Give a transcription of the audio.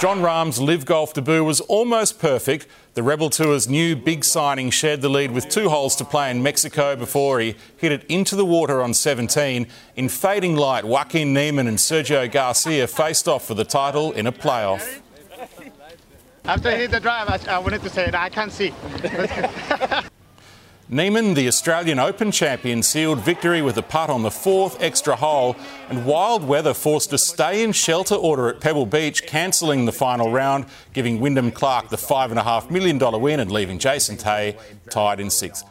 Jon Rahm's LIV Golf debut was almost perfect. The Rebel Tour's new big signing shared the lead with two holes to play in Mexico before he hit it into the water on 17. In fading light, Joaquin Niemann and Sergio Garcia faced off for the title in a playoff. After I hit the drive, I, I wanted to say, I can't see. Niemann, the Australian Open champion, sealed victory with a putt on the fourth extra hole, and wild weather forced a stay in shelter order at Pebble Beach, cancelling the final round, giving Wyndham Clark the $5.5 million win and leaving Jason Day tied in sixth.